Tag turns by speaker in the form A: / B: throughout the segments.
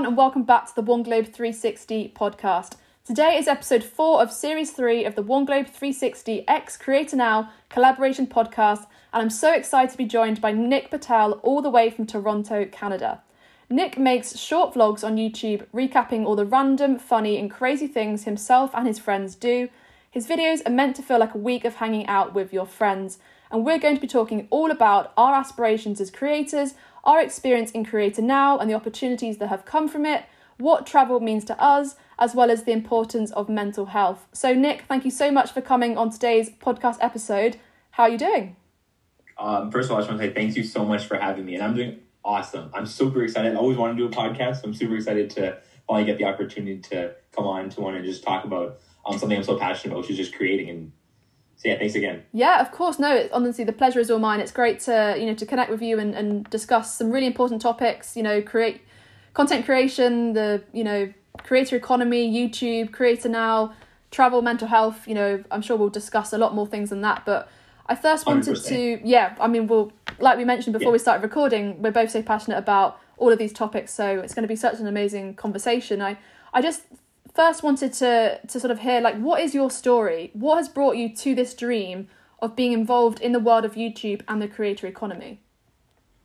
A: everyone, and welcome back to the One Globe 360 podcast. Today is episode four of series three of the One Globe 360 X Creator Now collaboration podcast, and I'm so excited to be joined by Nick Patel, all the way from Toronto, Canada. Nick makes short vlogs on YouTube recapping all the random, funny, and crazy things himself and his friends do. His videos are meant to feel like a week of hanging out with your friends, and we're going to be talking all about our aspirations as creators, our experience in Creator Now and the opportunities that have come from it, what travel means to us, as well as the importance of mental health. So, Nick, thank you so much for coming on today's podcast episode. How are you doing?
B: Um, first of all, I just want to say thank you so much for having me, and I'm doing awesome. I'm super excited. I always want to do a podcast. So I'm super excited to finally get the opportunity to come on to one and just talk about um, something I'm so passionate about, which is just creating. And so yeah, thanks again.
A: Yeah, of course. No, it's honestly, the pleasure is all mine. It's great to you know to connect with you and, and discuss some really important topics. You know, create content creation, the you know creator economy, YouTube, creator now, travel, mental health. You know, I'm sure we'll discuss a lot more things than that, but. I first wanted 100%. to, yeah, I mean, we'll, like we mentioned before yeah. we started recording, we're both so passionate about all of these topics, so it's going to be such an amazing conversation. I, I just first wanted to to sort of hear like what is your story? What has brought you to this dream of being involved in the world of YouTube and the creator economy?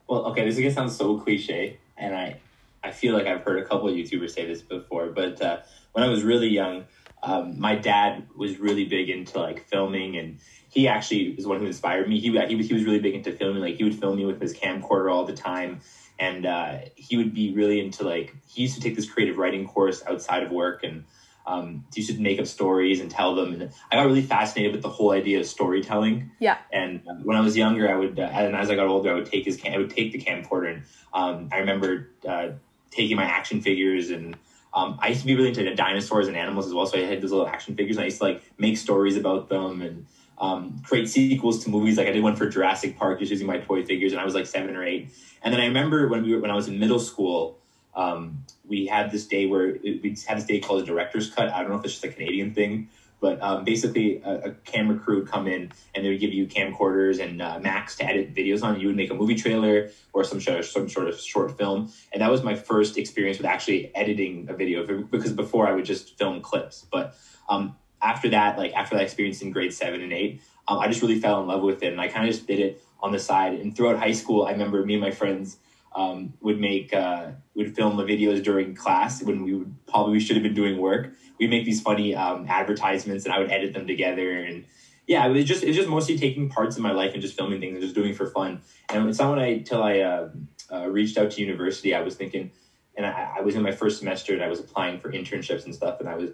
B: Well, okay, this is gonna sound so cliche, and I I feel like I've heard a couple of YouTubers say this before, but uh, when I was really young, um, my dad was really big into like filming and he actually is one who inspired me. He, he, was, he was really big into filming. Like he would film me with his camcorder all the time. And uh, he would be really into like, he used to take this creative writing course outside of work and um, he used to make up stories and tell them. And I got really fascinated with the whole idea of storytelling.
A: Yeah.
B: And uh, when I was younger, I would, uh, and as I got older, I would take his, I would take the camcorder and um, I remember uh, taking my action figures and um, I used to be really into dinosaurs and animals as well. So I had those little action figures and I used to like make stories about them and um, create sequels to movies. Like I did one for Jurassic Park just using my toy figures, and I was like seven or eight. And then I remember when we were when I was in middle school, um, we had this day where we had this day called a director's cut. I don't know if it's just a Canadian thing, but um, basically a, a, camera crew would come in and they would give you camcorders and uh, Macs to edit videos on. You would make a movie trailer or some of, some sort of short film, and that was my first experience with actually editing a video because before I would just film clips, but um, after that, like after that experience in grade seven and eight, um, I just really fell in love with it, and I kind of just did it on the side. And throughout high school, I remember me and my friends um, would make uh, would film the videos during class when we would probably we should have been doing work. We'd make these funny um, advertisements, and I would edit them together. And yeah, it was just it was just mostly taking parts of my life and just filming things and just doing for fun. And it's not when I till I uh, uh, reached out to university, I was thinking, and I, I was in my first semester and I was applying for internships and stuff, and I was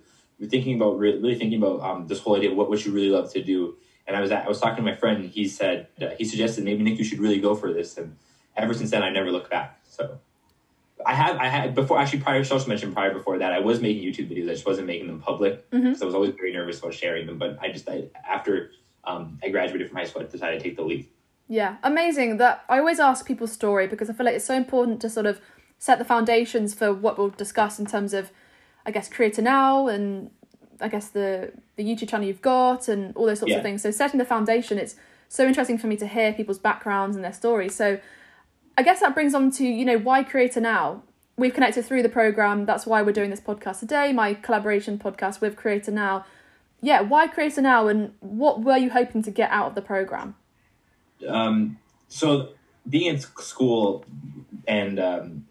B: thinking about really, really thinking about um, this whole idea of what, would you really love to do. And I was at, I was talking to my friend, and he said uh, he suggested maybe Nick, you should really go for this. And ever since then, I never looked back. So I have I had before actually prior. to mentioned prior before that I was making YouTube videos. I just wasn't making them public because mm-hmm. I was always very nervous about sharing them. But I just I, after um, I graduated from high school, I decided to take the leap.
A: Yeah, amazing. That I always ask people's story because I feel like it's so important to sort of set the foundations for what we'll discuss in terms of, I guess, creator now and I guess the the YouTube channel you've got and all those sorts yeah. of things. So setting the foundation, it's so interesting for me to hear people's backgrounds and their stories. So I guess that brings on to you know why creator now. We've connected through the program. That's why we're doing this podcast today. My collaboration podcast with Creator Now. Yeah, why Creator Now, and what were you hoping to get out of the program?
B: Um, so being in school and um,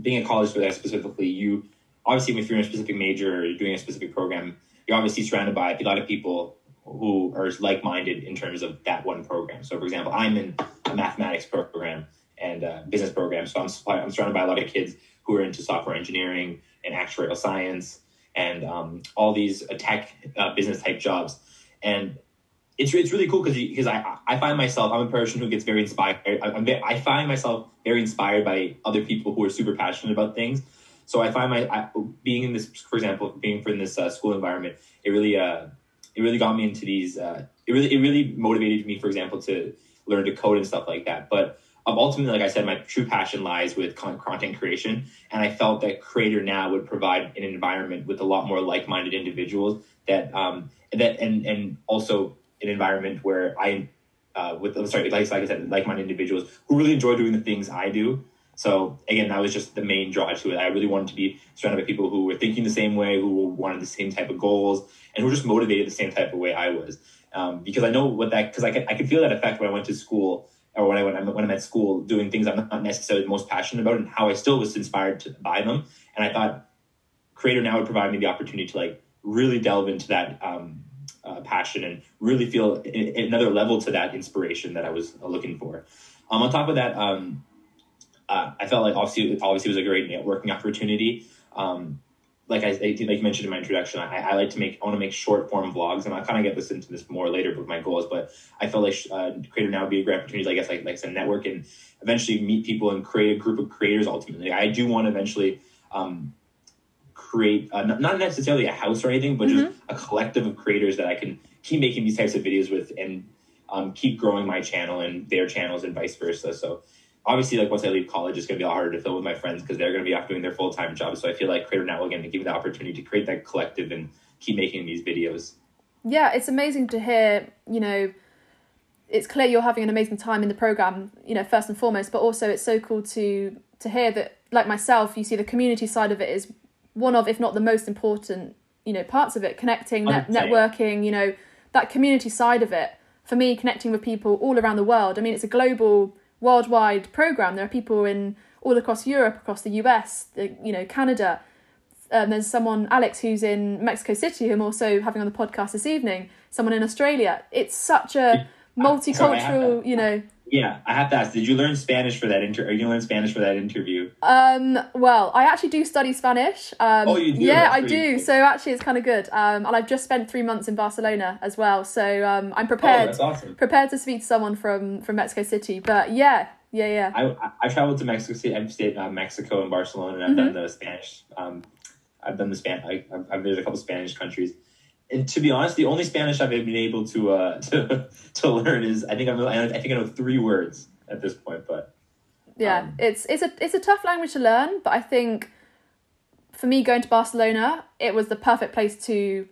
B: being in college for that specifically, you obviously if you're in a specific major or you're doing a specific program, you're obviously surrounded by a lot of people who are like-minded in terms of that one program. So, for example, I'm in a mathematics program and a business program, so I'm I'm surrounded by a lot of kids who are into software engineering and actuarial science and um, all these uh, tech uh, business type jobs. And it's it's really cool because because I I find myself I'm a person who gets very inspired. I, I find myself very inspired by other people who are super passionate about things. So I find my I, being in this, for example, being in this uh, school environment, it really uh, it really got me into these. Uh, it really it really motivated me, for example, to learn to code and stuff like that. But um, ultimately, like I said, my true passion lies with content creation, and I felt that Creator Now would provide an environment with a lot more like-minded individuals that um, that and and also an environment where I uh, with sorry like, like I said like-minded individuals who really enjoy doing the things I do So again, that was just the main draw to it. I really wanted to be surrounded by people who were thinking the same way, who wanted the same type of goals, and who were just motivated the same type of way I was. Um, because I know what that because I could I could feel that effect when I went to school or when I when, I, when I'm at school doing things I'm not necessarily most passionate about, and how I still was inspired to buy them. And I thought Creator Now would provide me the opportunity to like really delve into that um, uh, passion and really feel another level to that inspiration that I was looking for. Um, on top of that, um, uh, I felt like obviously obviously it was a great networking opportunity. Um, like I like you mentioned in my introduction, I, I like to make I want to make short form vlogs, and I'll kind of get this into this more later with my goals. But I felt like uh, Creator Now would be a great opportunity, I guess, like like I said, network and eventually meet people and create a group of creators. Ultimately, I do want to eventually um, create uh, not necessarily a house or anything, but mm-hmm. just a collective of creators that I can keep making these types of videos with and um, keep growing my channel and their channels and vice versa. So obviously, like once I leave college, it's going to be a lot harder to fill with my friends because they're going to be off doing their full time jobs. So I feel like Creator Now again to give me the opportunity to create that collective and keep making these videos.
A: Yeah, it's amazing to hear. You know, it's clear you're having an amazing time in the program. You know, first and foremost, but also it's so cool to to hear that, like myself, you see the community side of it is one of, if not the most important, you know, parts of it. Connecting, net, networking. You know, that community side of it. For me, connecting with people all around the world. I mean, it's a global worldwide program. There are people in all across Europe, across the US, you know, Canada. Um, there's someone, Alex, who's in Mexico City, who I'm also having on the podcast this evening. Someone in Australia. It's such a multicultural, you know.
B: Yeah, I have to ask. Did you learn Spanish for that inter? Are you learn Spanish for that interview?
A: Um. Well, I actually do study Spanish. Um,
B: oh, you do.
A: Yeah, I do. Cool. So actually, it's kind of good. Um, and I've just spent three months in Barcelona as well. So um, I'm prepared.
B: Oh, that's awesome.
A: Prepared to speak to someone from from Mexico City. But yeah, yeah, yeah.
B: I I traveled to Mexico City. I've stayed in uh, Mexico and Barcelona, and I've mm-hmm. done the Spanish. Um, I've done the span. I, I've, I've visited a couple Spanish countries and to be honest, the only Spanish I've been able to uh, to to learn is I think I'm I think I know three words at this point. But
A: yeah, um, it's it's a it's a tough language to learn, but I think for me going to Barcelona, it was the perfect place to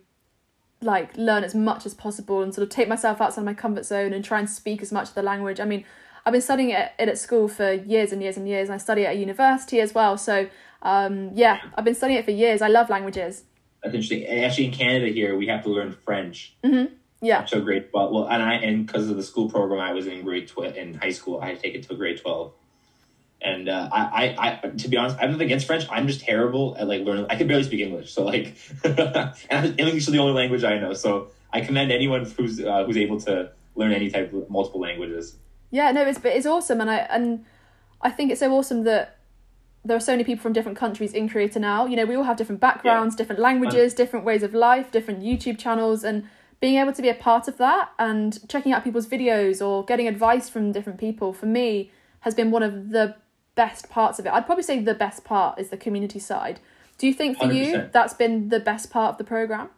A: like learn as much as possible and sort of take myself outside of my comfort zone and try and speak as much of the language. I mean, I've been studying it, it at school for years and years and years, and I study it at university as well. So um, yeah, I've been studying it for years. I love languages.
B: That's interesting. Actually, in Canada here, we have to learn French.
A: Mm-hmm. Yeah.
B: So grade twelve. Well, and I and because of the school program I was in grade twelve in high school, I had to take it till grade twelve. And uh, I, I, I, to be honest, I'm nothing against French. I'm just terrible at like learning. I can barely speak English, so like, and English is the only language I know. So I commend anyone who's uh, who's able to learn any type of multiple languages.
A: Yeah, no, it's but it's awesome, and I and I think it's so awesome that there are so many people from different countries in Creator now. You know, we all have different backgrounds, yeah. different languages, different ways of life, different YouTube channels, and being able to be a part of that and checking out people's videos or getting advice from different people for me has been one of the best parts of it. I'd probably say the best part is the community side. Do you think for 100%. you that's been the best part of the program?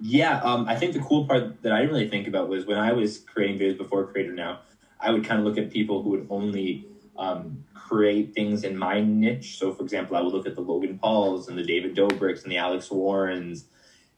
B: Yeah, um, I think the cool part that I didn't really think about was when I was creating videos before Creator Now, I would kind of look at people who would only um, create things in my niche. So, for example, I would look at the Logan Pauls and the David Dobrik's and the Alex Warrens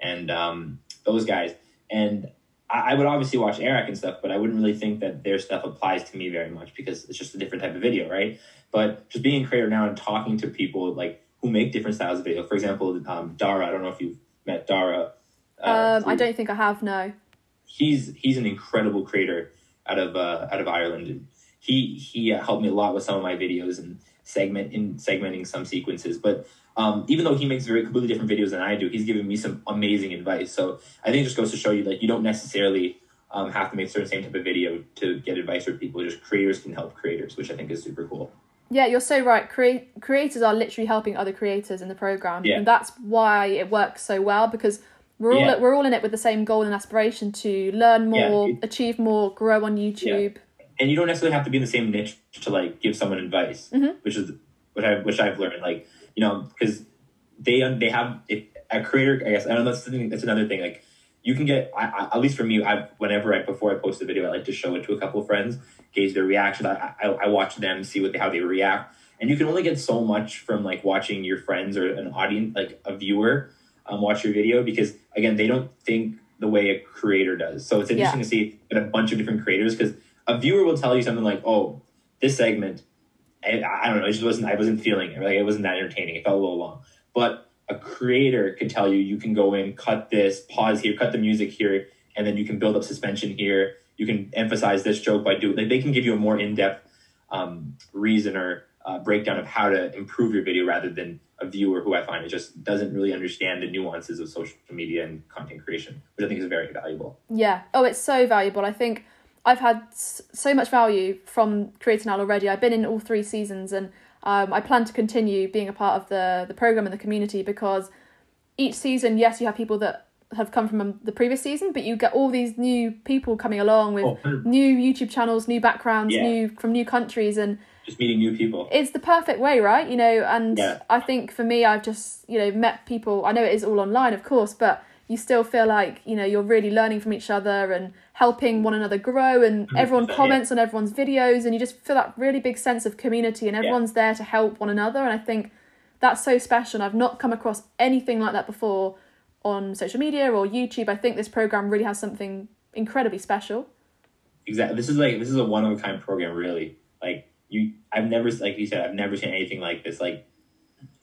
B: and um, those guys. And I, I, would obviously watch Airrack and stuff, but I wouldn't really think that their stuff applies to me very much because it's just a different type of video, right? But just being a creator now and talking to people like who make different styles of video. For example, um, Dara. I don't know if you've met Dara.
A: Uh, um, I don't think I have. No.
B: He's he's an incredible creator out of uh, out of Ireland. He he uh, helped me a lot with some of my videos and segment in segmenting some sequences. But um, even though he makes very completely different videos than I do, he's given me some amazing advice. So I think it just goes to show you like you don't necessarily um, have to make certain same type of video to get advice from people. Just creators can help creators, which I think is super cool.
A: Yeah, you're so right. Cre- creators are literally helping other creators in the program,
B: yeah.
A: and that's why it works so well because we're all yeah. we're all in it with the same goal and aspiration to learn more, yeah. achieve more, grow on YouTube
B: and you don't necessarily have to be in the same niche to like give someone advice,
A: mm-hmm.
B: which is which I which I've learned. Like you know, because they they have if, a creator. I guess I don't know. That's something. That's another thing. Like you can get. I, I, at least for me, I whenever I before I post a video, I like to show it to a couple of friends, gauge their reaction. I, I, I watch them, see what they, how they react, and you can only get so much from like watching your friends or an audience, like a viewer, um, watch your video because again, they don't think the way a creator does. So it's interesting yeah. to see a bunch of different creators because a viewer will tell you something like, "Oh, this segment I, I don't know. It just wasn't. I wasn't feeling it. Like it wasn't that entertaining. It felt a little long. But a creator could tell you, you can go in, cut this, pause here, cut the music here, and then you can build up suspension here. You can emphasize this joke by doing. Like they can give you a more in depth um, reason or uh, breakdown of how to improve your video rather than a viewer who I find it just doesn't really understand the nuances of social media and content creation, which I think is very valuable.
A: Yeah. Oh, it's so valuable. I think I've had so much value from Creator Now already. I've been in all three seasons, and um, I plan to continue being a part of the the program and the community because each season, yes, you have people that have come from um, the previous season, but you get all these new people coming along with
B: Oh,
A: new YouTube channels, new backgrounds,
B: Yeah.
A: new from new countries, and
B: Just meeting new people.
A: it's the perfect way, right? You know, and
B: Yeah.
A: I think for me, I've just you know met people. I know it is all online, of course, but you still feel like you know you're really learning from each other and helping one another grow, and everyone
B: 100%, yeah.
A: comments on everyone's videos, and you just feel that really big sense of community, and everyone's there to help one another, and I think that's so special. And I've not come across anything like that before on social media or YouTube. I think this program really has something incredibly special.
B: exactly this is like this is a one of a kind program really like you i've never like you said i've never seen anything like this like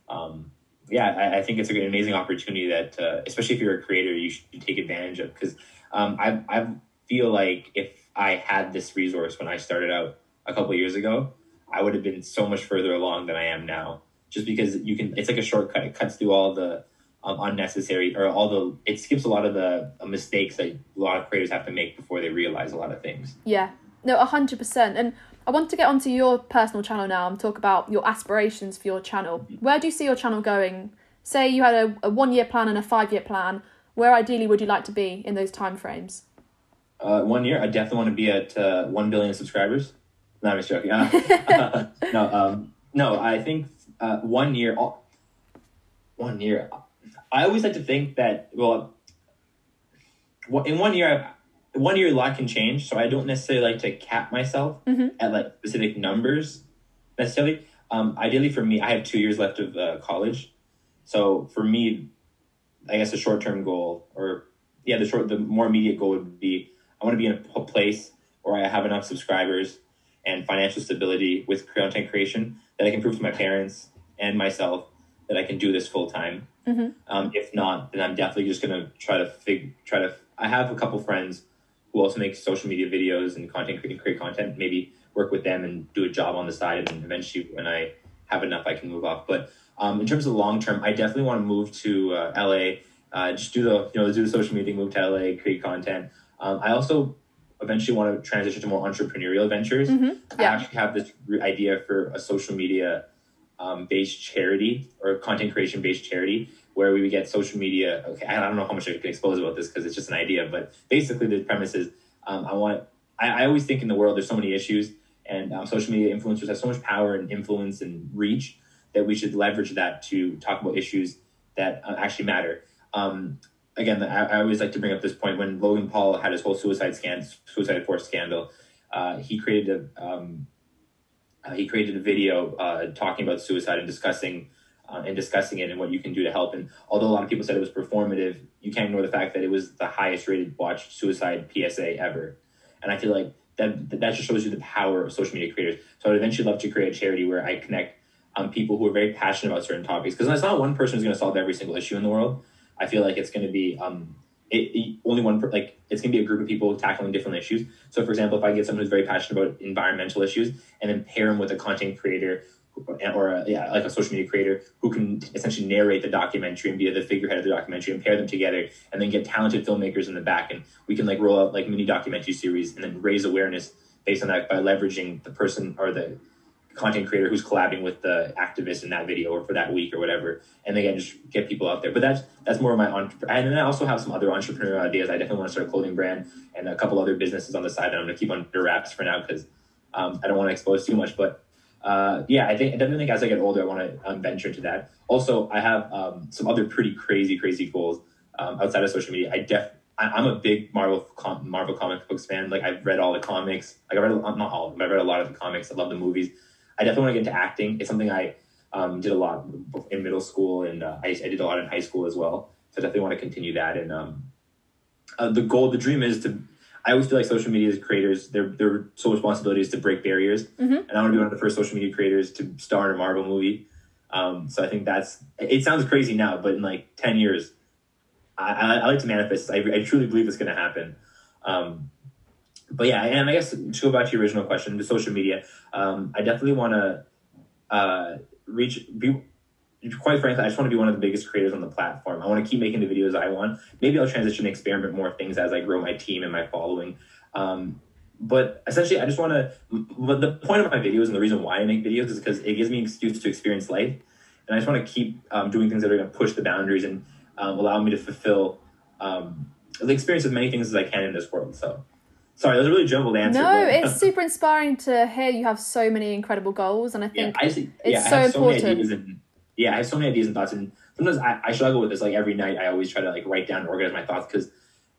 B: um yeah i, I think it's an amazing opportunity that uh, especially if you're a creator you should take advantage of because um i i feel like if i had this resource when i started out a couple years ago i would have been so much further along than i am now. Just because you can it's like a shortcut. It cuts through all the um, unnecessary or all the it skips a lot of the uh, mistakes that a lot of creators have to make before they realize a lot of things.
A: Yeah, no, a hundred percent. And I want to get onto your personal channel now and talk about your aspirations for your channel. Where do you see your channel going? Say you had a, a one year plan and a five year plan. Where ideally would you like to be in those time frames?
B: Uh, one year, I definitely want to be at uh, one billion subscribers. No, I'm just joking. Uh, no, um, no, I think uh, one year. oh, One year. I always like to think that well, in one year, one year a lot can change. So I don't necessarily like to cap myself
A: Mhm.
B: at like specific numbers necessarily. Um, ideally, for me, I have two years left of uh, college. So for me, I guess a short term goal, or yeah, the short, the more immediate goal would be I want to be in a place where I have enough subscribers and financial stability with content creation that I can prove to my parents and myself that I can do this full time.
A: Mhm.
B: Um, if not, then I'm definitely just gonna try to fig try to. I have a couple friends who also make social media videos and content create, create content. Maybe work with them and do a job on the side, and then eventually, when I have enough, I can move off. But um, in terms of long term, I definitely want to move to uh, LA. Uh, just do the you know do the social media, move to LA, create content. Um, I also eventually want to transition to more entrepreneurial ventures.
A: Mhm,
B: I actually have this idea for a social media um, based charity or content creation based charity where we would get social media. Okay, I don't know how much I can expose about this because it's just an idea, but basically the premise is um, I want. I, I always think in the world there's so many issues, and um, social media influencers have so much power and influence and reach that we should leverage that to talk about issues that uh, actually matter. Um, again, I, I always like to bring up this point when Logan Paul had his whole suicide scan, suicide force scandal. Uh, he created a um, uh, he created a video uh, talking about suicide and discussing uh, and discussing it and what you can do to help. And although a lot of people said it was performative, you can't ignore the fact that it was the highest rated watched suicide PSA ever. And I feel like that that just shows you the power of social media creators. So I'd eventually love to create a charity where I connect um, people who are very passionate about certain topics because it's not one person who's going to solve every single issue in the world. I feel like it's going to be um, it, it- only one like it's going to be a group of people tackling different issues. So, for example, if I get someone who's very passionate about environmental issues and then pair them with a content creator or a, yeah, like a social media creator who can essentially narrate the documentary and be the figurehead of the documentary and pair them together and then get talented filmmakers in the back and we can like roll out like mini documentary series and then raise awareness based on that by leveraging the person or the content creator who's collabing with the activist in that video or for that week or whatever, and can just get people out there. But that's that's more of my entrepreneur. And then I also have some other entrepreneurial ideas. I definitely want to start a clothing brand and a couple other businesses on the side that I'm going to keep under wraps for now because um, I don't want to expose too much. But uh, yeah, I think definitely think as I get older, I want to um, venture into that. Also, I have um, some other pretty crazy, crazy goals um, outside of social media. I def I, I'm a big Marvel com- Marvel comic books fan. Like I've read all the comics. Like I read not all of them. I read a lot of the comics. I love the movies. I definitely want to get into acting. It's something I um, did a lot in middle school, and uh, I, I did a lot in high school as well. So I definitely want to continue that. And um, uh, the goal, the dream is to. I always feel like social media creators, their their sole responsibility is to break barriers,
A: mm-hmm.
B: and I want to be one of the first social media creators to star in a Marvel movie. Um, so I think that's it. Sounds crazy now, but in like ten years, I, I, I like to manifest. I, I truly believe it's going to happen. Um, but yeah, and I guess to go back to your original question, the social media, um, I definitely want to uh, reach. Be, quite frankly, I just want to be one of the biggest creators on the platform. I want to keep making the videos I want. Maybe I'll transition and experiment more things as I grow my team and my following. Um, but essentially, I just want to. But the point of my videos and the reason why I make videos is because it gives me an excuse to experience life, and I just want to keep um, doing things that are going to push the boundaries and um, allow me to fulfill um, the experience of many things as I can in this world. So. Sorry, that was a really jumbled answer.
A: No,
B: but,
A: it's super inspiring to hear you have so many incredible goals, and I think
B: yeah, I see,
A: it's
B: yeah,
A: so
B: I have so yeah, I have so many ideas and thoughts, and sometimes I, I struggle with this. Like every night, I always try to like write down and organize my thoughts because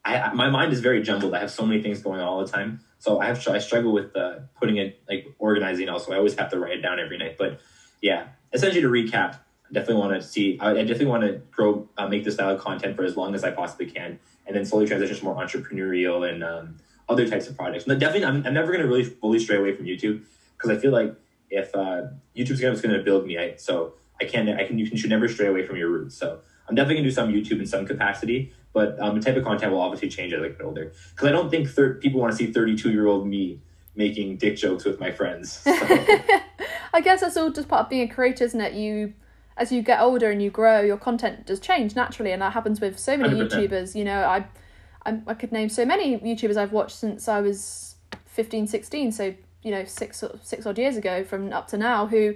B: I, my mind is very jumbled. I have so many things going on all the time, so I have I struggle with uh, putting it like organizing. Also, I always have to write it down every night. But yeah, essentially to recap, I definitely want to see. I, I definitely want to grow, uh, make this style of content for as long as I possibly can, and then slowly transition to more entrepreneurial and um, other types of projects. But definitely, I'm, I'm never going to really fully stray away from YouTube because I feel like if uh, YouTube's going to build me, I, so I can't. I can. You can, should never stray away from your roots. So I'm definitely going to do some YouTube in some capacity, but um, the type of content will obviously change as I get older. Because I don't think thir- people want to see 32 year old me making dick jokes with my friends. So.
A: I guess that's all just part of being a creator, isn't it? You, as you get older and you grow, your content does change naturally, and that happens with so many
B: 100%.
A: YouTubers. You know, I, I, I could name so many YouTubers I've watched since I was 15, 16, so you know, six six odd years ago from up to now, who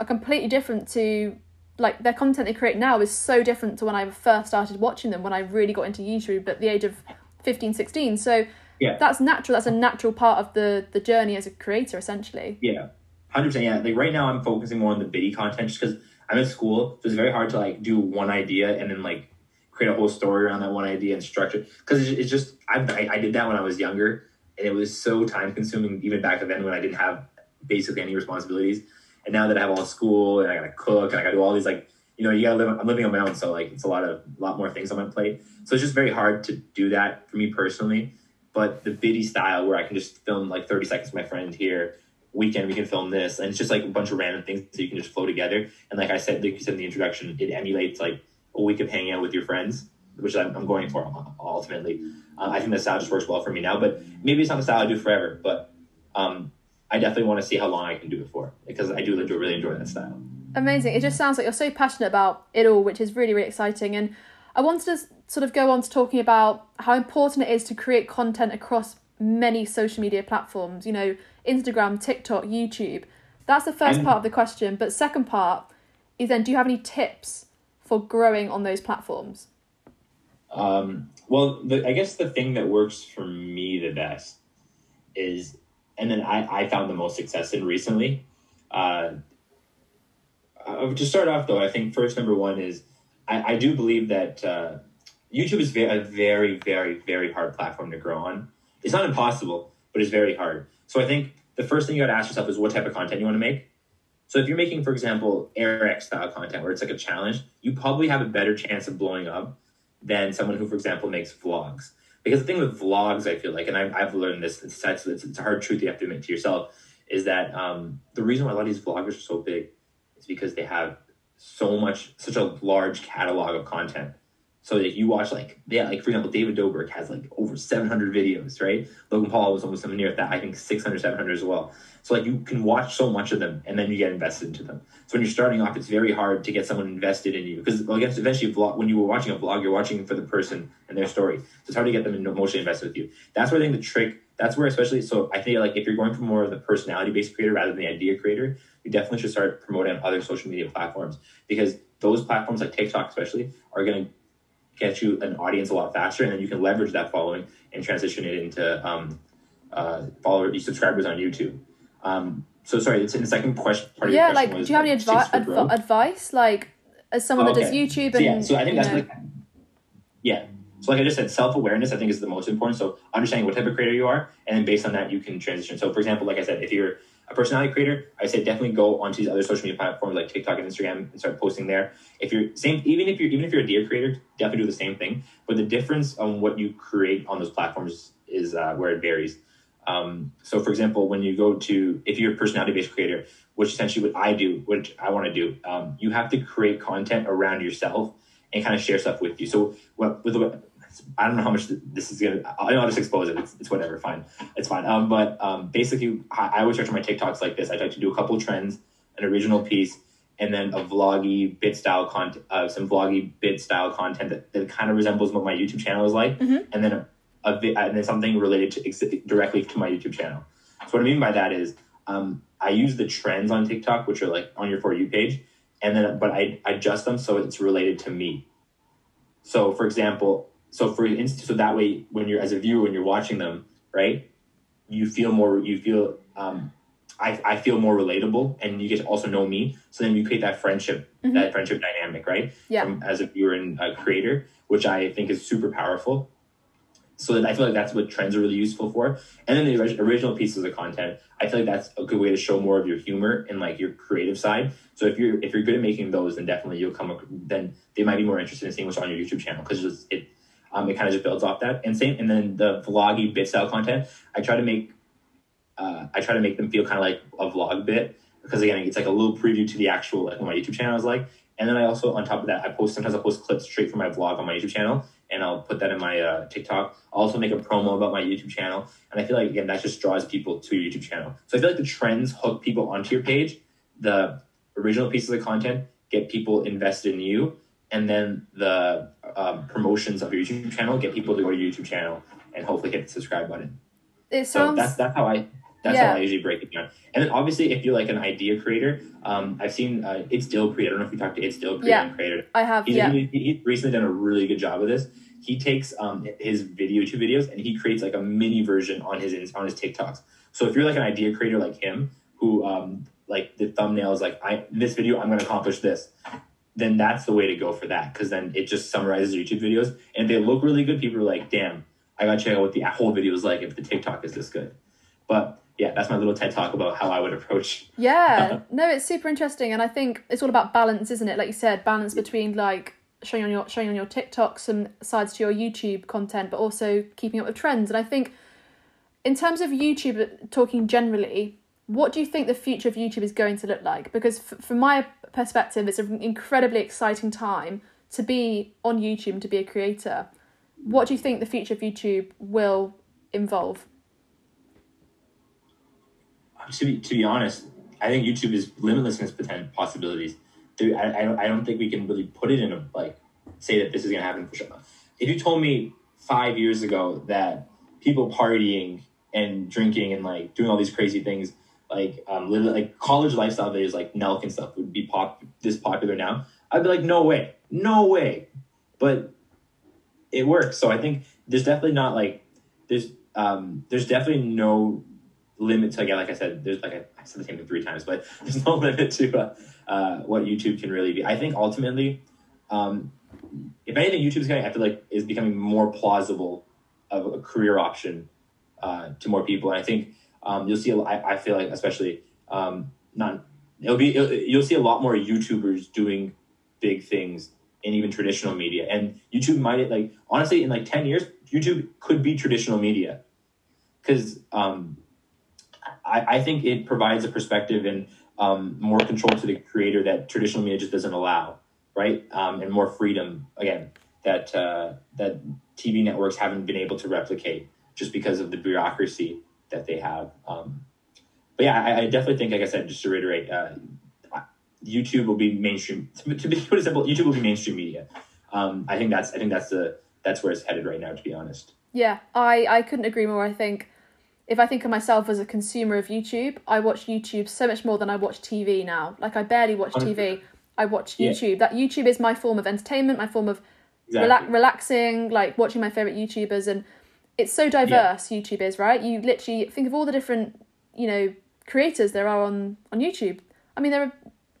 A: are completely different to like their content they create now is so different to when I first started watching them when I really got into YouTube at the age of 15, 16. So
B: Yeah.
A: that's natural. That's a natural part of the the journey as a creator, essentially.
B: Yeah, hundred percent. Yeah, like right now I'm focusing more on the bitty content just because I'm in school, so it's very hard to like do one idea and then like create a whole story around that one idea and structure. Because it's, it's just I, I I did that when I was younger, and it was so time consuming even back then when I didn't have basically any responsibilities. And now that I have all school and I gotta cook and I gotta do all these like you know you gotta live. I'm living on my own, so like it's a lot of a lot more things on my plate. So it's just very hard to do that for me personally. But the bitty style where I can just film like 30 seconds with my friend here, weekend we can film this, and it's just like a bunch of random things so you can just flow together. And like I said, like you said in the introduction, it emulates like a week of hanging out with your friends, which I'm, I'm going for ultimately. Uh, I think the style just works well for me now, but maybe it's not the style I do forever. But um, I definitely want to see how long I can do it for because I do enjoy, really enjoy that style.
A: Amazing. It just sounds like you're so passionate about it all, which is really, really exciting. And I wanted to sort of go on to talking about how important it is to create content across many social media platforms, you know, Instagram, TikTok, YouTube. That's the 1st
B: I'm-
A: part of the question. But second part is then do you have any tips for growing on those platforms?
B: Um, well, the, I guess the thing that works for me the best is, and then I, I found the most success in recently. Uh, uh, to start off, though, I think first number one is I, I do believe that uh, YouTube is a very, very, very hard platform to grow on. It's not impossible, but it's very hard. So I think the first thing you got to ask yourself is what type of content you want to make. So if you're making, for example, Airrack style content where it's like a challenge, you probably have a better chance of blowing up than someone who, for example, makes vlogs. Because the thing with vlogs, I feel like, and I've, I've learned this, it's, it's, it's a hard truth you have to admit to yourself, is that um, the reason why a lot of these vloggers are so big is because they have so much, such a large catalog of content. So if you watch like, yeah, like for example, David Dobrik has like over 700 videos, right? Logan Paul was almost somewhere near that, I think 600, 700 as well. So like you can watch so much of them and then you get invested into them. So when you're starting off, it's very hard to get someone invested in you because well, again, eventually vlog, when you were watching a vlog, you're watching for the person and their story. So it's hard to get them emotionally invested with you. That's where I think the trick, that's where especially, so I think like if you're going for more of the personality based creator rather than the idea creator, you definitely should start promoting on other social media platforms because those platforms like TikTok especially are going to get you an audience a lot faster and then you can leverage that following and transition it into um, uh, follower subscribers on YouTube. Um, so sorry, it's in the second question. Part of
A: yeah,
B: your question
A: like,
B: was,
A: do you have any advi- adv- advice? Like, as someone that does
B: Okay.
A: YouTube
B: So,
A: and.
B: yeah, so I think that's
A: know,
B: like, yeah. So like I just said, self awareness I think is the most important. So understanding what type of creator you are, and then based on that you can transition. So for example, like I said, if you're a personality creator, I say definitely go onto these other social media platforms like TikTok and Instagram and start posting there. If you're same, even if you're even if you're a deer creator, definitely do the same thing. But the difference on what you create on those platforms is uh, where it varies. Um, so, for example, when you go to if you're a personality based creator, which essentially what I do, which I want to do, um, you have to create content around yourself and kind of share stuff with you. So, what with I don't know how much this is gonna. I'll, I'll just expose it. It's, it's whatever. Fine, it's fine. Um, but um, basically, I, I always structure my TikToks like this. I try to do a couple trends, an original piece, and then a vloggy bit style content, uh, some vloggy bit style content that, that kind of resembles what my YouTube channel is like,
A: Mhm.
B: and then a, a vi- and then something related to ex- directly to my YouTube channel. So what I mean by that is, um, I use the trends on TikTok, which are like on your for you page, and then but I adjust them so it's related to me. So for example, so for instance, so that way when you're as a viewer when you're watching them, right, you feel more you feel um, I, I feel more relatable and you get to also know me. So then you create that friendship,
A: Mhm.
B: that friendship dynamic, right?
A: Yeah.
B: From, as a viewer and a creator, which I think is super powerful. So that I feel like that's what trends are really useful for. And then the orig- original pieces of content, I feel like that's a good way to show more of your humor and like your creative side. So if you're if you're good at making those, then definitely you'll come. Then they might be more interested in seeing what's on your YouTube channel because it um, it kind of just builds off that. And same, and then the vloggy bit style content, I try to make uh, I try to make them feel kind of like a vlog bit because again, it's like a little preview to the actual like what my YouTube channel is like. And then I also on top of that, I post sometimes I post clips straight from my vlog on my YouTube channel, and I'll put that in my uh, TikTok. I'll also make a promo about my YouTube channel, and I feel like again that just draws people to your YouTube channel. So I feel like the trends hook people onto your page. The original pieces of content get people invested in you, and then the um, promotions of your YouTube channel get people to go to your YouTube channel and hopefully hit the subscribe button.
A: It
B: So that's that's how I that's
A: Yeah.
B: how I usually break it down. And then obviously, if you're like an idea creator, um, I've seen uh, it's still creator. I don't know if you talked to it's still
A: Yeah.
B: creator creator.
A: I have
B: He's,
A: yeah.
B: he, he's recently done a really good job of this. He takes um, his video YouTube videos and he creates like a mini version on his on his TikToks. So if you're like an idea creator like him, who um, like the thumbnail is like I this video I'm going to accomplish this, then that's the way to go for that because then it just summarizes YouTube videos and they look really good. People are like, damn, I got to check out what the whole video is like if the TikTok is this good. But yeah, that's my little TED talk about how I would approach.
A: Yeah, no, it's super interesting, and I think it's all about balance, isn't it? Like you said, balance between like showing on your showing on your TikTok some sides to your YouTube content, but also keeping up with trends. And I think, in terms of YouTube, uh, talking generally, what do you think the future of YouTube is going to look like? Because f- from my perspective, it's an incredibly exciting time to be on YouTube to be a creator. What do you think the future of YouTube will involve?
B: to be to be honest, I think YouTube is limitless in its potential possibilities. I, I don't I don't think we can really put it in a like say that this is going to happen for sure. If you told me five years ago that people partying and drinking and like doing all these crazy things like um li- like college lifestyle videos like Nelk and stuff would be pop this popular now, I'd be like, no way, no way. But it works. So I think there's definitely not like there's um there's definitely no limit to again like I said there's like I said the same thing three times but there's no limit to uh, uh, what YouTube can really be. I think ultimately, um, if anything, YouTube's going I feel like is becoming more plausible of a career option uh, to more people, and I think um, you'll see. a- I, I feel like especially um, not it'll be it'll, you'll see a lot more YouTubers doing big things in even traditional media, and YouTube might like honestly in like ten years, YouTube could be traditional media because um, I, I think it provides a perspective and um, more control to the creator that traditional media just doesn't allow, right? Um, and more freedom again that uh, that TV networks haven't been able to replicate just because of the bureaucracy that they have. Um, but yeah, I, I definitely think, like I said, just to reiterate, uh, YouTube will be mainstream. To, to be put it simple, YouTube will be mainstream media. Um, I think that's I think that's the that's where it's headed right now. To be honest.
A: Yeah, I, I couldn't agree more. I think if I think of myself as a consumer of YouTube, I watch YouTube so much more than I watch TV now. Like I barely watch TV. I watch
B: Yeah.
A: YouTube. That YouTube is my form of entertainment, my form of
B: Exactly.
A: rela- relaxing, like watching my favorite YouTubers, and it's so diverse. YouTube is right. You literally think of all the different you know creators there are on on YouTube. I mean, there are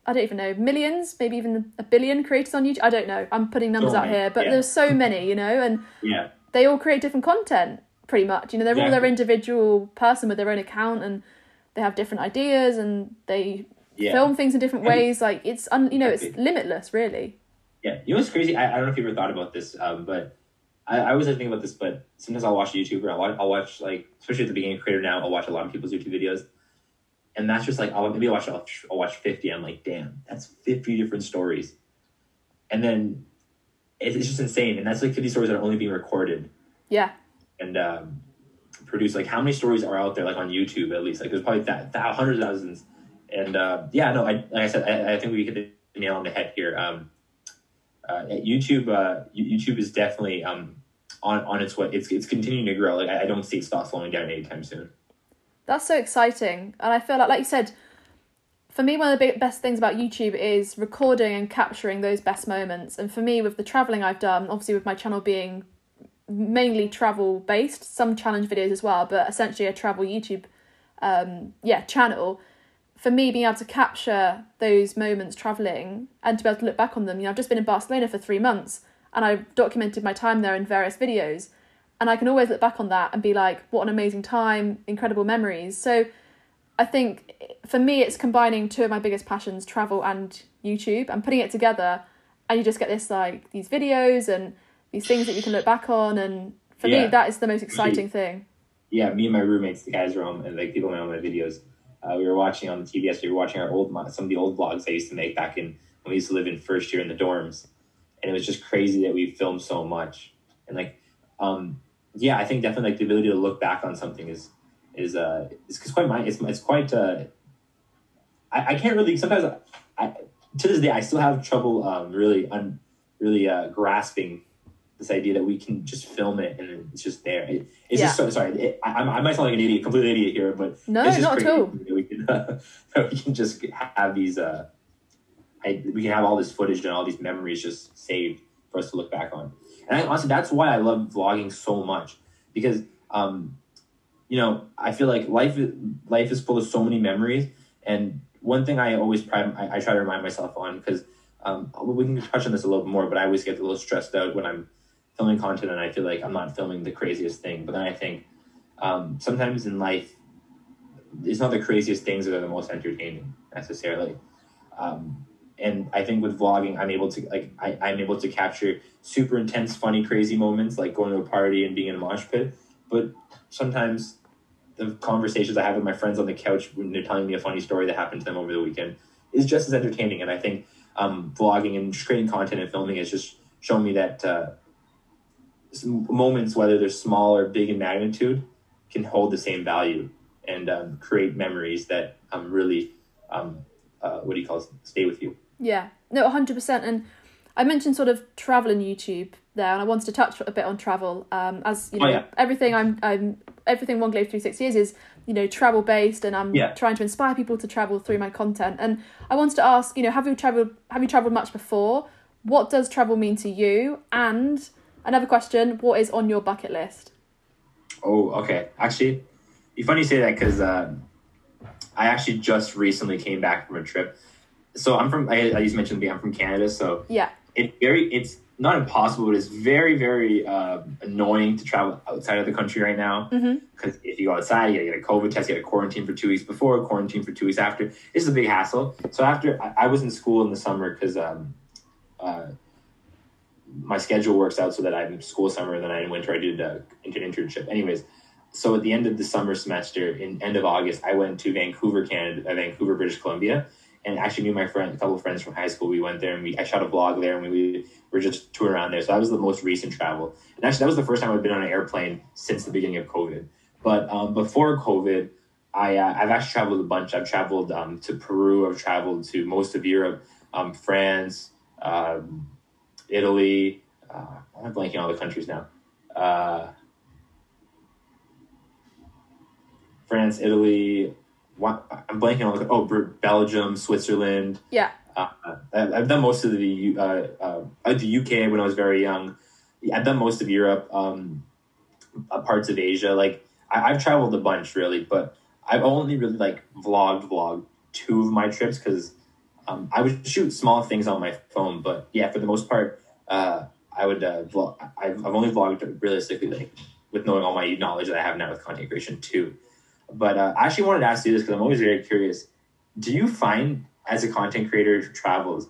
A: I don't even know millions, maybe even a billion creators on YouTube. I don't know. I'm putting numbers
B: So
A: out here, but
B: yeah.
A: there's so many, you know, and
B: yeah.
A: they all create different content pretty much you know they're all their individual person with their own account and they have different ideas and they
B: Yeah.
A: film things in different
B: And-
A: ways like it's un- you know it's limitless really
B: Yeah, you know what's crazy? I, I don't know if you ever thought about this, um, but I, I always like to think about this, but sometimes I'll watch a YouTuber. I'll watch, I'll watch like, especially at the beginning of Creator Now, I'll watch a lot of people's YouTube videos, and that's just like I'll maybe I'll watch I'll, I'll watch fifty. I'm like, damn, that's fifty different stories, and then it's, it's just insane. And that's like fifty stories that are only being recorded
A: Yeah.
B: and um, produced. Like, how many stories are out there? Like on YouTube, at least. Like, there's probably that, that hundreds of thousands. And uh, yeah, no, I, like I said, I, I think we hit the nail on the head here. Um, uh, YouTube, uh, YouTube is definitely um, on on its way. It's it's continuing to grow. Like, I, don't see it stop slowing down anytime soon.
A: That's so exciting. And I feel like, like you said, for me, one of the best things about YouTube is recording and capturing those best moments. And for me, with the traveling I've done, obviously with my channel being mainly travel based, some challenge videos as well, but essentially a travel YouTube, um, yeah, channel. For me, being able to capture those moments traveling and to be able to look back on them, you know, I've just been in Barcelona for three months and I've documented my time there in various videos and I can always look back on that and be like, what an amazing time, incredible memories. So I think for me, it's combining two of my biggest passions, travel and YouTube, and putting it together, and you just get this like these videos and these things that you can look back on. And for me, that is the most exciting thing.
B: yeah, me and my roommates, the guys are on, and like people know my videos. Uh, we were watching on the TV yesterday. We were watching our old some of the old vlogs I used to make back in when we used to live in first year in the dorms, and it was just crazy that we filmed so much. And like, um, yeah, I think definitely like the ability to look back on something is is uh is, is quite my it's it's quite uh. I, I can't really sometimes I to this day I still have trouble um really un, really uh grasping this idea that we can just film it and it's just there. It, it's just so sorry. It, I, I might sound like an idiot, complete idiot here, but
A: No,
B: it's just
A: not
B: crazy we can uh, that we can just have these. Uh, I, we can have all this footage and all these memories just saved for us to look back on. And I, honestly, that's why I love vlogging so much because, um, you know, I feel like life is- life is full of so many memories. And one thing I always pride, I, I try to remind myself on because um, we can touch on this a little bit more, but I always get a little stressed out when I'm filming content and I feel like I'm not filming the craziest thing. But then I think um, sometimes in life, it's not the craziest things that are the most entertaining necessarily. Um, and I think with vlogging, I'm able to like I, I'm able to capture super intense, funny, crazy moments like going to a party and being in a mosh pit. But sometimes the conversations I have with my friends on the couch when they're telling me a funny story that happened to them over the weekend is just as entertaining. And I think um, vlogging and creating content and filming has just shown me that uh, moments, whether they're small or big in magnitude, can hold the same value and um, create memories that um, really, um, uh, what do you call it, stay with you.
A: Yeah, no, 100%. And I mentioned sort of travel and YouTube there, and I wanted to touch a bit on travel. Um, as you know,
B: Oh, yeah.
A: everything I'm, I'm, everything One Globe 360 is is you know travel based, and I'm
B: Yeah.
A: trying to inspire people to travel through my content. And I wanted to ask, you know, have you traveled? Have you traveled much before? What does travel mean to you? And another question: What is on your bucket list?
B: Oh, okay. Actually, you funny you say that because um, I actually just recently came back from a trip. So I'm from. I, I used to mention I'm from Canada, so
A: Yeah,
B: it very it's not impossible, but it's very very uh, annoying to travel outside of the country right now. Because if you go outside, you gotta get a COVID test, you gotta quarantine for two weeks before, quarantine for two weeks after. This is a big hassle. So after I, I was in school in the summer because um, uh, my schedule works out so that I'm school summer and then I in winter I do the inter- internship. Anyways, so at the end of the summer semester in end of August, I went to Vancouver, Canada, uh, Vancouver, British Columbia, and actually knew my friend, a couple of friends from high school. We went there and we I shot a vlog there and we, we were just touring around there. So that was the most recent travel. And actually, that was the first time I've been on an airplane since the beginning of COVID. But um, before COVID, I uh, I've actually traveled a bunch. I've traveled um, to Peru. I've traveled to most of Europe, um, France, um, Italy. Uh, I'm blanking on all the countries now. Uh, France, Italy. What, I'm blanking on the oh Belgium, Switzerland.
A: yeah,
B: Uh, I've done most of the uh, uh, the UK when I was very young. I've done most of Europe, um, uh, parts of Asia. Like I, I've traveled a bunch, really, but I've only really like vlogged vlogged two of my trips because um, I would shoot small things on my phone. But yeah, for the most part, uh, I would uh, vlog. I've, I've only vlogged realistically like with knowing all my knowledge that I have now with content creation too. But uh, I actually wanted to ask you this because I'm always very curious. Do you find as a content creator who travels,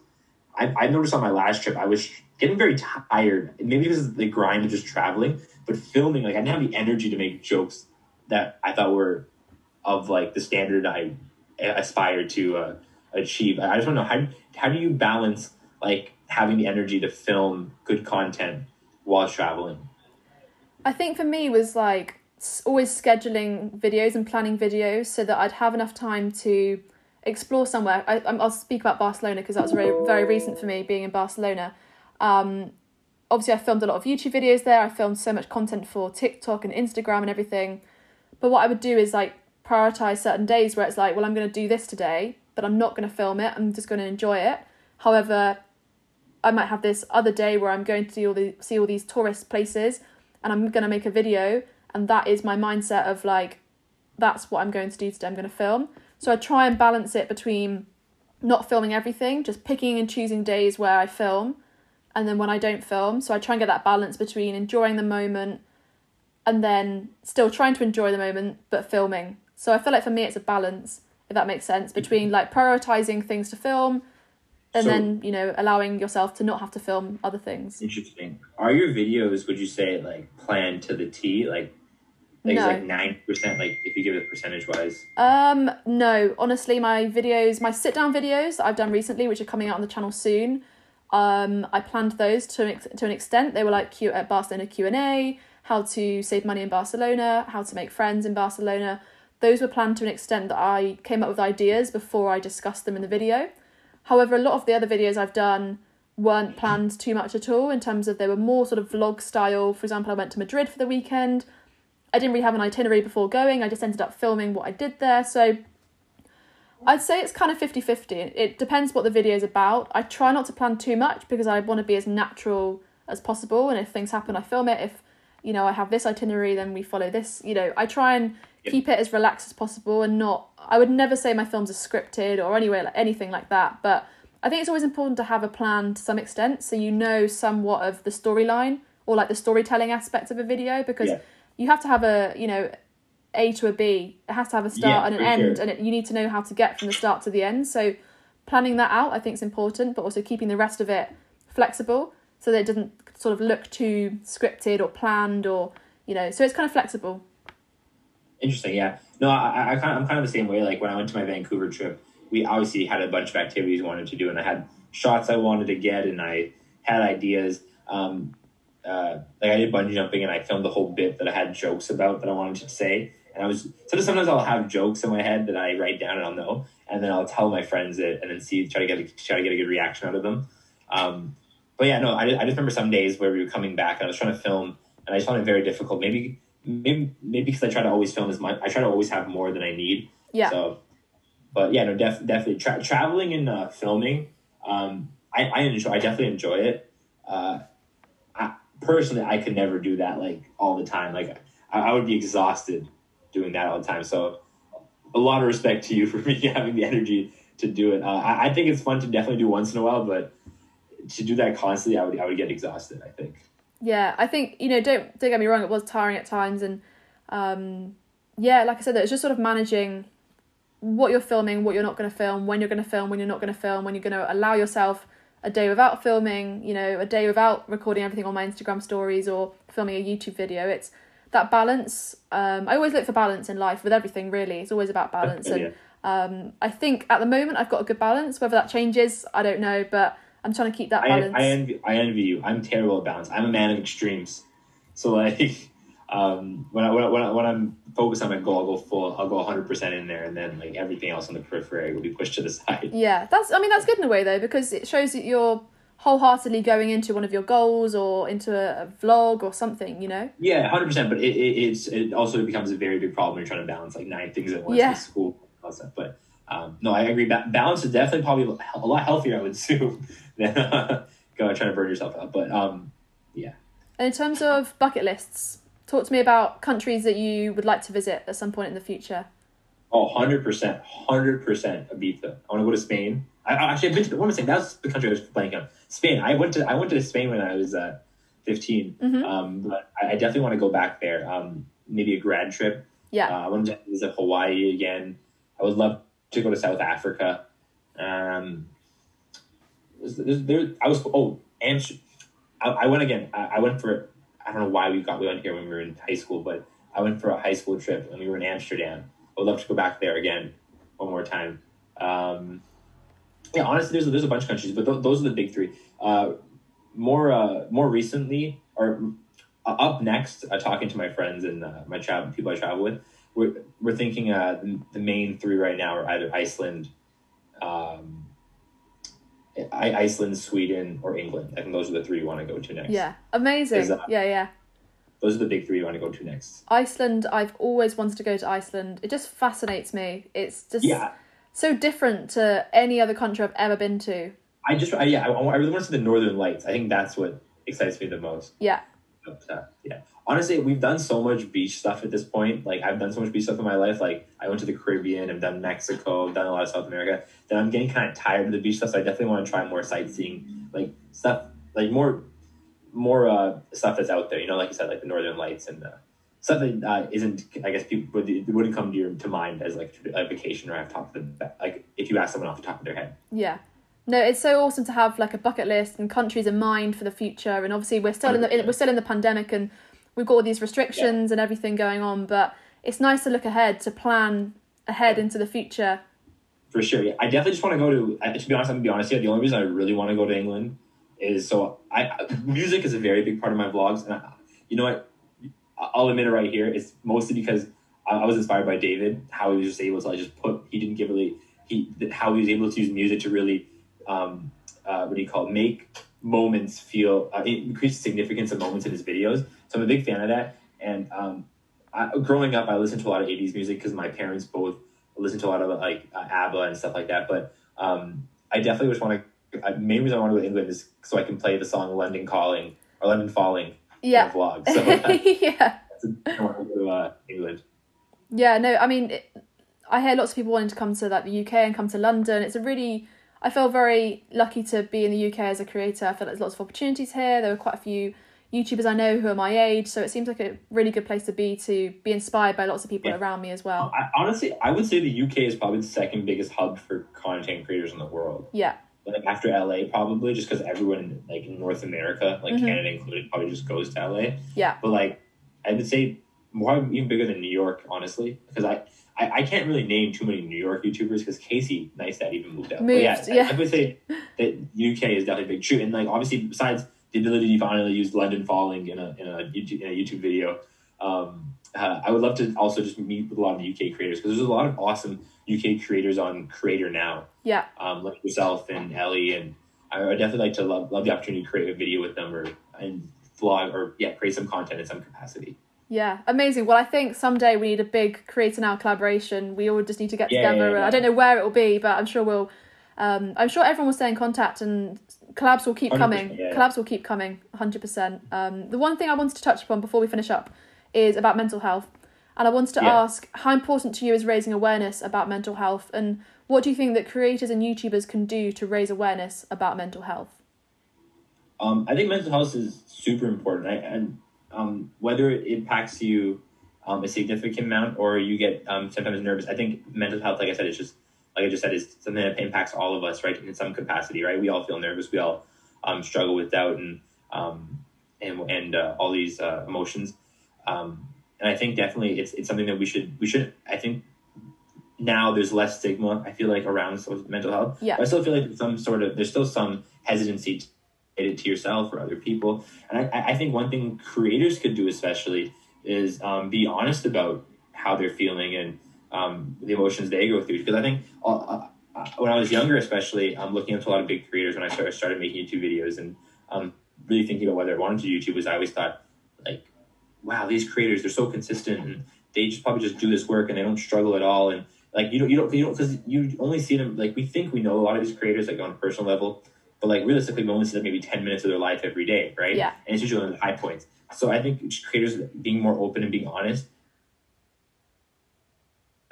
B: I, I noticed on my last trip, I was getting very tired. Maybe because of the grind of just traveling, but filming, like I didn't have the energy to make jokes that I thought were of like the standard I aspired to uh, achieve. I just want to know how how do you balance like having the energy to film good content while traveling?
A: I think for me was like always scheduling videos and planning videos so that I'd have enough time to explore somewhere. I, will speak about Barcelona because that was very very recent for me being in Barcelona. Um, obviously, I filmed a lot of YouTube videos there. I filmed so much content for TikTok and Instagram and everything. But what I would do is like prioritize certain days where it's like, well, I'm going to do this today, but I'm not going to film it. I'm just going to enjoy it. However, I might have this other day where I'm going to see all the see all these tourist places, and I'm going to make a video, and that is my mindset of like, that's what I'm going to do today. I'm going to film. So I try and balance it between not filming everything, just picking and choosing days where I film, and then when I don't film. So I try and get that balance between enjoying the moment and then still trying to enjoy the moment but filming. So I feel like for me it's a balance, if that makes sense, between like prioritizing things to film and so, then you know allowing yourself to not have to film other things.
B: Interesting. Are your videos would you say like planned to the t? Like like no. like 90% like if you give it percentage wise
A: um no. Honestly my videos my sit down videos that i've done recently which are coming out on the channel soon um i planned those to an, to an extent. They were like Q, at barcelona q&a how to save money in barcelona how to make friends in barcelona those were planned to an extent that i came up with ideas before i discussed them in the video However, a lot of the other videos I've done weren't planned too much at all in terms of they were more sort of vlog style. For example, I went to Madrid for the weekend. I didn't really have an itinerary before going, I just ended up filming what I did there. So I'd say it's kind of 50 50. It depends what the video is about. I try not to plan too much because I want to be as natural as possible. And if things happen, I film it. If, you know, I have this itinerary, then we follow this. You know, I try and keep it as relaxed as possible and not I would never say my films are scripted or anyway like anything like that, but I think it's always important to have a plan to some extent so you know somewhat of the storyline or like the storytelling aspect of a video because yeah. you have to have a, you know, A to a B. It has to have a start yeah, and an end sure. and it, you need to know how to get from the start to the end. So planning that out I think is important, but also keeping the rest of it flexible so that it doesn't sort of look too scripted or planned or, you know, so it's kind of flexible.
B: Interesting, yeah. No, I, I kind of, I'm kind of the same way. Like when I went to my Vancouver trip, we obviously had a bunch of activities I wanted to do, and I had shots I wanted to get, and I had ideas. Um, uh, like I did bungee jumping, and I filmed the whole bit that I had jokes about that I wanted to say. And I was so sometimes I'll have jokes in my head that I write down and I'll know, and then I'll tell my friends it, and then see try to get a, try to get a good reaction out of them. Um, but yeah, no, I, I just remember some days where we were coming back, and I was trying to film, and I just found it very difficult. Maybe maybe maybe because I try to always film as much. I try to always have more than I need.
A: Yeah.
B: So, but yeah, no, def- definitely tra- traveling and uh, filming. Um, I, I enjoy. I definitely enjoy it. Uh, I, personally, I could never do that like all the time. Like I, I would be exhausted doing that all the time. So, a lot of respect to you for me having the energy to do it. Uh, I, I think it's fun to definitely do once in a while, but to do that constantly, I would I would get exhausted. I think
A: yeah, I think you know don't don't get me wrong, it was tiring at times, and um, yeah, like I said, it's just sort of managing what you're filming, what you're not going to film, when you're going to film, when you're not going to film, when you're going to allow yourself a day without filming, you know, a day without recording everything on my Instagram stories or filming a YouTube video. It's that balance. Um, I always look for balance in life with everything. Really, it's always about balance, and um, I think at the moment I've got a good balance. Whether that changes, I don't know, but I'm trying to keep that balance.
B: I, I envy, I envy you. I'm terrible at balance. I'm a man of extremes. So like, um, when I when I, when, I, when I'm focused on my goal, I'll go full. I'll go 100 percent in there, and then like everything else on the periphery will be pushed to the side.
A: Yeah, that's. I mean, that's good in a way though, because it shows that you're wholeheartedly going into one of your goals or into a, a vlog or something. You know.
B: Yeah, 100. percent But it, it it's it also becomes a very big problem when you're trying to balance like nine things at once yeah. school and stuff. But um, no, I agree. Ba- balance is definitely probably a lot healthier, I would assume, than uh, going trying to burn yourself out. But um, yeah.
A: And in terms of bucket lists, talk to me about countries that you would like to visit at some point in the future.
B: Oh, 100%. 100% Ibiza. I want to go to Spain. I, actually, I've been to, what am I saying? That's the country I was blanking on. Spain. I went to I went to Spain when I was uh, 15. Mm-hmm. Um, but I, I, definitely want to go back there. Um, maybe a grad trip.
A: Yeah.
B: Uh, I want to visit Hawaii again. I would love to go to South Africa. Um, there, I was oh, Amsterdam. I, I went again. I, I went for I don't know why we got we went here when we were in high school, but I went for a high school trip and we were in Amsterdam. I would love to go back there again one more time. Um, yeah, honestly, there's there's a bunch of countries, but th- those are the big three. Uh, more uh, more recently, or uh, up next, uh, talking to my friends and uh, my travel people I travel with, we're we're thinking uh, the, the main three right now are either Iceland, um, I, Iceland, Sweden, or England. I think those are the three you want to go to next.
A: Yeah, amazing. Yeah, yeah.
B: Those are the big three you want to go to next.
A: Iceland, I've always wanted to go to Iceland. It just fascinates me. It's just
B: Yeah,
A: so different to any other country I've ever been to.
B: I just I, yeah I, I really want to see the Northern Lights. I think that's what excites me the most.
A: Yeah,
B: Yeah, honestly, we've done so much beach stuff at this point. Like I've done so much beach stuff in my life. Like I went to the Caribbean, I've done Mexico, I've done a lot of South America. That I'm getting kind of tired of the beach stuff. So I definitely want to try more sightseeing, like stuff, like more, more uh, stuff that's out there. You know, like you said, like the Northern Lights and uh, stuff that uh, isn't. I guess people would, wouldn't come to your to mind as like a vacation or off have top of the like if you ask someone off the top of their head.
A: yeah. No, it's so awesome to have like a bucket list and countries in mind for the future. And obviously, we're still in the we're still in the pandemic, and we've got all these restrictions and everything going on. But it's nice to look ahead to plan ahead into the future.
B: For sure, yeah. I definitely just want to go to. To be honest, I'm gonna be honest. here. the only reason I really want to go to England is so I music is a very big part of my vlogs, and I, you know what? I'll admit it right here. It's mostly because I, I was inspired by David, how he was just able to like just put. He didn't give really he how he was able to use music to really um uh, what do you call it? make moments feel uh, increase the significance of moments in his videos. So I'm a big fan of that. And um, I, growing up, I listened to a lot of '80s music because my parents both listened to a lot of like uh, ABBA and stuff like that. But um, I definitely just want to. Uh, main reason I want to go to England is so I can play the song "London Calling" or "London Falling" in
A: Yeah,
B: a vlog. So that's,
A: yeah,
B: I want to go to uh, England.
A: yeah. No, I mean, it, I hear lots of people wanting to come to like the UK and come to London. It's a really I feel very lucky to be in the UK as a creator. I feel like there's lots of opportunities here. There are quite a few YouTubers I know who are my age, so it seems like a really good place to be to be inspired by lots of people
B: Yeah.
A: around me as well.
B: I, honestly, I would say the UK is probably the second biggest hub for content creators in the world.
A: Yeah,
B: like after LA probably just because everyone like in North America, like
A: Mhm.
B: Canada included, probably just goes to LA.
A: Yeah.
B: But like I would say more even bigger than New York, honestly, because I, I I can't really name too many New York YouTubers because Casey Neistat even moved out. But
A: Moved,
B: yeah,
A: yeah.
B: I would say that UK is definitely big. True, and like obviously besides the ability to finally use London Falling in a in a YouTube, in a YouTube video. Um, uh, I would love to also just meet with a lot of the UK creators because there's a lot of awesome UK creators on Creator Now
A: yeah,
B: um, like yourself and Ellie, and I would definitely like to love, love the opportunity to create a video with them or and vlog or yeah, create some content in some capacity.
A: Yeah. Amazing. Well, I think someday we need a big Creator Now collaboration. We all just need to get
B: Yeah, yeah,
A: together.
B: yeah.
A: I don't know where it will be, but I'm sure we'll. Um, I'm sure everyone will stay in contact and collabs will keep coming.
B: yeah.
A: Collabs will keep coming, 100%. Um, the one thing I wanted to touch upon before we finish up is about mental health. And I wanted to
B: Yeah.
A: ask how important to you is raising awareness about mental health and what do you think that creators and YouTubers can do to raise awareness about mental health?
B: Um, I think mental health is super important, I, and um, whether it impacts you um, a significant amount or you get um, sometimes nervous, I think mental health, like I said, is just like I just said, is something that impacts all of us, right, in some capacity, right? We all feel nervous, we all um, struggle with doubt and um, and and uh, all these uh, emotions, um, and I think definitely it's it's something that we should we should I think now there's less stigma I feel like around mental health.
A: Yeah.
B: But I still feel like some sort of there's still some hesitancy it to yourself or other people. And I, I think one thing creators could do especially is um, be honest about how they're feeling and um, the emotions they go through. Because I think uh, uh, when I was younger, especially, I'm looking up to a lot of big creators when I started, started making YouTube videos and um, really thinking about whether I wanted to do YouTube was I always thought like, wow, these creators, they're so consistent and they just probably just do this work and they don't struggle at all. And like, you don't, you don't, you don't, because you only see them, like, we think we know a lot of these creators, like on a personal level, but like realistically, we only see them maybe 10 minutes of their life every day, right?
A: Yeah.
B: And it's usually on the high points. So I think creators being more open and being honest,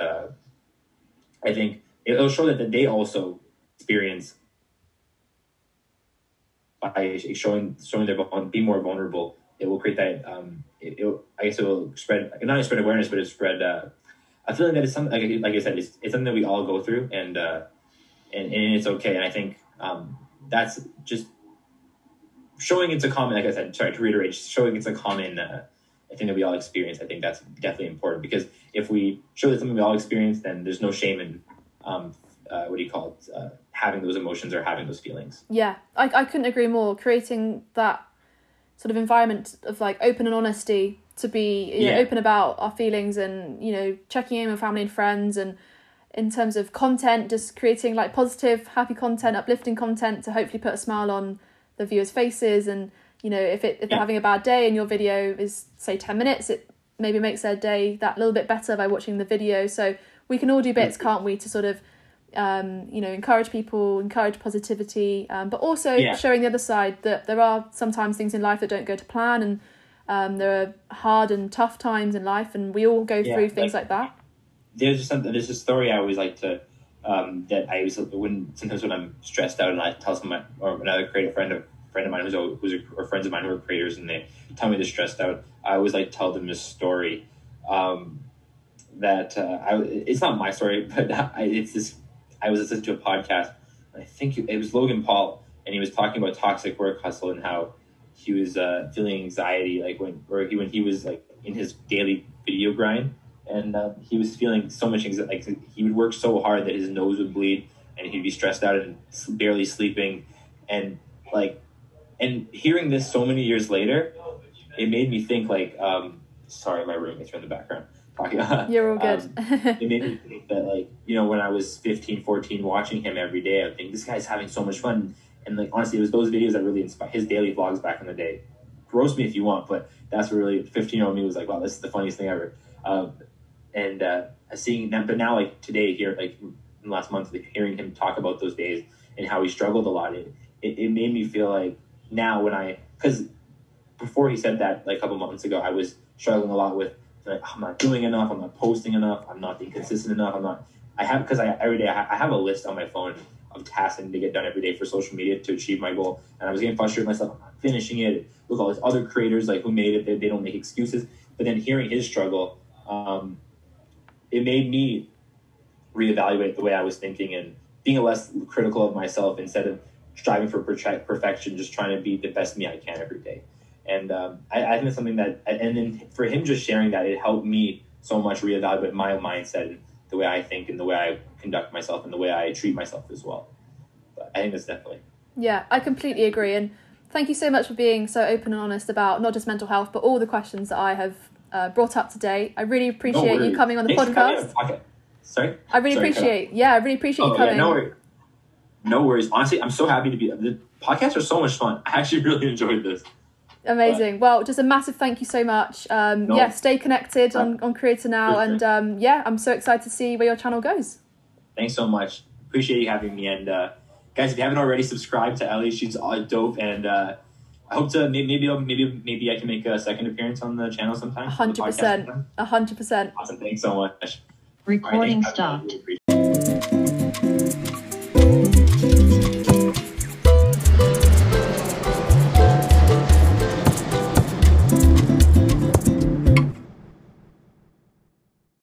B: uh, I think it'll show that, that they also experience by showing showing their be more vulnerable. It will create that. Um, it, it'll, I guess it will spread not only spread awareness, but it spread uh, a feeling that it's something like, like I said, it's, it's something that we all go through, and uh, and, and it's okay. And I think um, that's just showing it's a common, like I said, sorry to reiterate, showing it's a common uh, thing that we all experience. I think that's definitely important because if we show that something we all experience, then there's no shame in um, uh, what do you call it, uh, having those emotions or having those feelings.
A: Yeah, I, I couldn't agree more. Creating that sort of environment of like open and honesty to be you know,
B: Yeah.
A: open about our feelings and you know checking in with family and friends and in terms of content just creating like positive happy content uplifting content to hopefully put a smile on the viewers faces. And you know if it if they're having a bad day and your video is say 10 minutes it maybe makes their day that little bit better by watching the video. So we can all do bits can't we to sort of um, you know encourage people encourage positivity um, but also
B: Yeah.
A: showing the other side that there are sometimes things in life that don't go to plan and um, there are hard and tough times in life and we all go
B: Yeah,
A: through things
B: like-
A: like that
B: there's just something there's a story I always like to um, that I always when sometimes when I'm stressed out and I tell someone or another creative friend of friend of mine who's who's a, or friends of mine who are creators and they tell me they're stressed out I always like tell them this story um, that uh, I, it's not my story but I, it's this I was listening to a podcast I think it was Logan Paul and he was talking about toxic work hustle and how he was uh, feeling anxiety like when or he when he was like in his daily video grind and uh, he was feeling so much anxiety. Like he would work so hard that his nose would bleed, and he'd be stressed out and barely sleeping, and like, and hearing this so many years later, it made me think like, um, sorry, my roommates are in the background talking.
A: you're all good
B: Um, it made me think that like you know when I was 15, 14, watching him every day, I think this guy's having so much fun. And like honestly, it was those videos that really inspired his daily vlogs back in the day. Roast me if you want, but that's what really 15 year old me was like, wow, this is the funniest thing ever. Um, and uh, seeing that, but now like today here, like in the last month, like, hearing him talk about those days and how he struggled a lot, it it, it made me feel like now when I because before he said that like a couple months ago, I was struggling a lot with like I'm not doing enough, I'm not posting enough, I'm not being consistent enough, I'm not. I have because I every day I have a list on my phone of tasks I need to get done every day for social media to achieve my goal, and I was getting frustrated with myself. I'm not finishing it. Look, all these other creators like who made it, they, they don't make excuses. But then hearing his struggle, um, it made me reevaluate the way I was thinking and being less critical of myself instead of striving for perfection, just trying to be the best me I can every day. And um, I, I think it's something that, and then for him just sharing that, it helped me so much reevaluate my mindset and the way I think and the way I conduct myself and the way I treat myself as well. But I think that's definitely.
A: Yeah, I completely agree. And thank you so much for being so open and honest about not just mental health, but all the questions that I have uh, brought up today. I really
B: No
A: appreciate you coming on the
B: coming
A: podcast.
B: the podcast. Sorry?
A: I really
B: Sorry,
A: appreciate, yeah, I really appreciate you
B: Oh,
A: coming.
B: yeah, no worries. No worries. Honestly, I'm so happy to be. The podcasts are so much fun. I actually really enjoyed this.
A: Amazing. Well, just a massive thank you so much. Um,
B: No.
A: Yeah, stay connected on, on Creator Now.
B: Sure.
A: And um, yeah, I'm so excited to see where your channel goes.
B: Thanks so much. Appreciate you having me. And uh, guys, if you haven't already, subscribe to Ellie. She's all dope. And uh, I hope to maybe maybe I'll- maybe maybe I can make a second appearance on the channel sometime.
A: 100%. A hundred percent.
B: Awesome. Thanks so much. All right,
C: Recording
B: thanks.
C: Stopped.
B: really appreciate it.